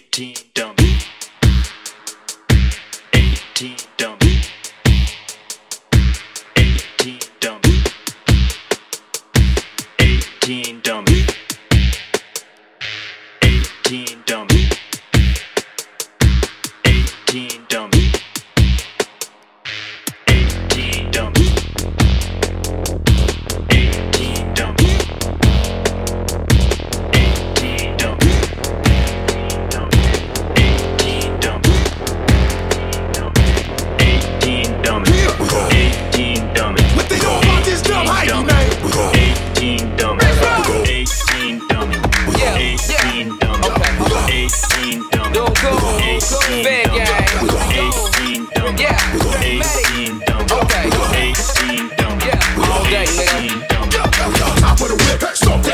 18 dummy 18 dummy 18 dummy 18 dummy 18 dummy 18 dummy 18 dumb. Don't go. 18 Bad dumb. guy. 18 dumb. Yeah. 18 dumb. Okay. 18 dumb. Yeah. All day, nigga. Top of the whip. Something.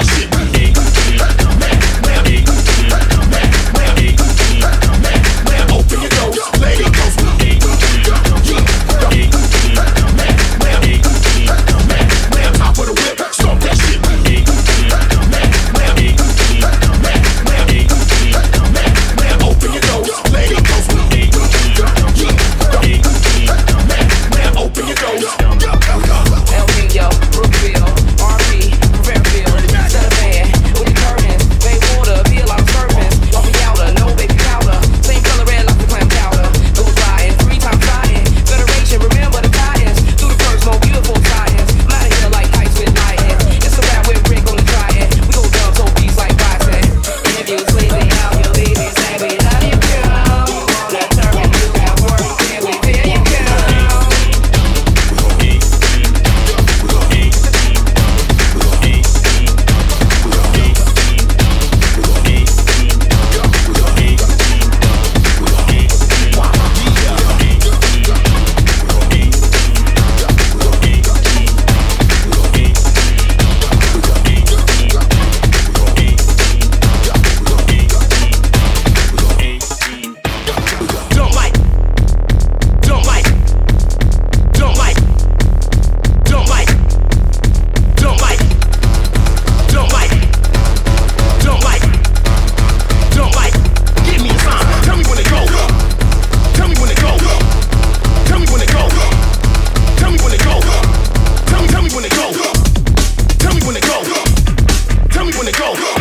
wanna go.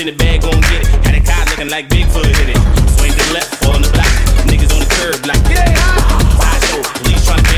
in the bag, gon' get it. Had a car looking like Bigfoot hit it. Swing to the left, fall on the block. Niggas on the curb, like, yeah. it high. Side show, police trying